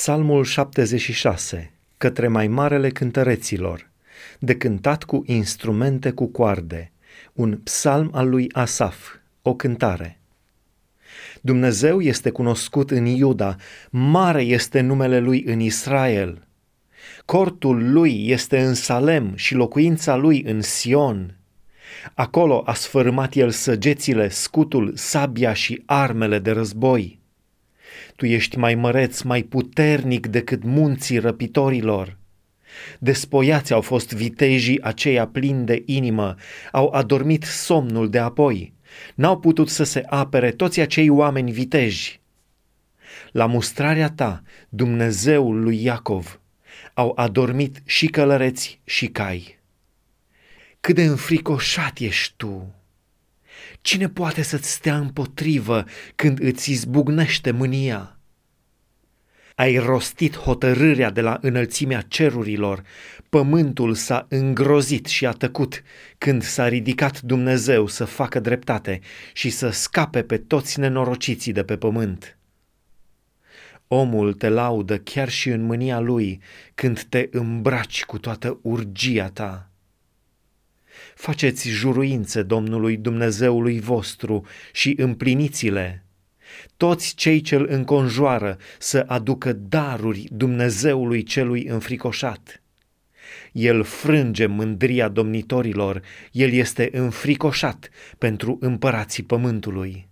Psalmul 76, către mai marele cântăreților, de cântat cu instrumente cu coarde, un psalm al lui Asaf, o cântare. Dumnezeu este cunoscut în Iuda, mare este numele lui în Israel. Cortul lui este în Salem și locuința lui în Sion. Acolo a sfărâmat el săgețile, scutul, sabia și armele de război. Tu ești mai măreț, mai puternic decât munții răpitorilor. Despoiați au fost vitejii aceia plini de inimă, au adormit somnul de apoi. N-au putut să se apere toți acei oameni viteji. La mustrarea ta, Dumnezeul lui Iacov, au adormit și călăreți și cai. Cât de înfricoșat ești tu! Cine poate să-ți stea împotrivă când îți izbucnește mânia? Ai rostit hotărârea de la înălțimea cerurilor, pământul s-a îngrozit și a tăcut când s-a ridicat Dumnezeu să facă dreptate și să scape pe toți nenorociții de pe pământ. Omul te laudă chiar și în mânia lui când te îmbraci cu toată urgia ta. Faceți juruințe Domnului Dumnezeului vostru și împliniți-le. Toți cei ce îl înconjoară să aducă daruri Dumnezeului celui înfricoșat. El frânge mândria domnitorilor, el este înfricoșat pentru împărații pământului.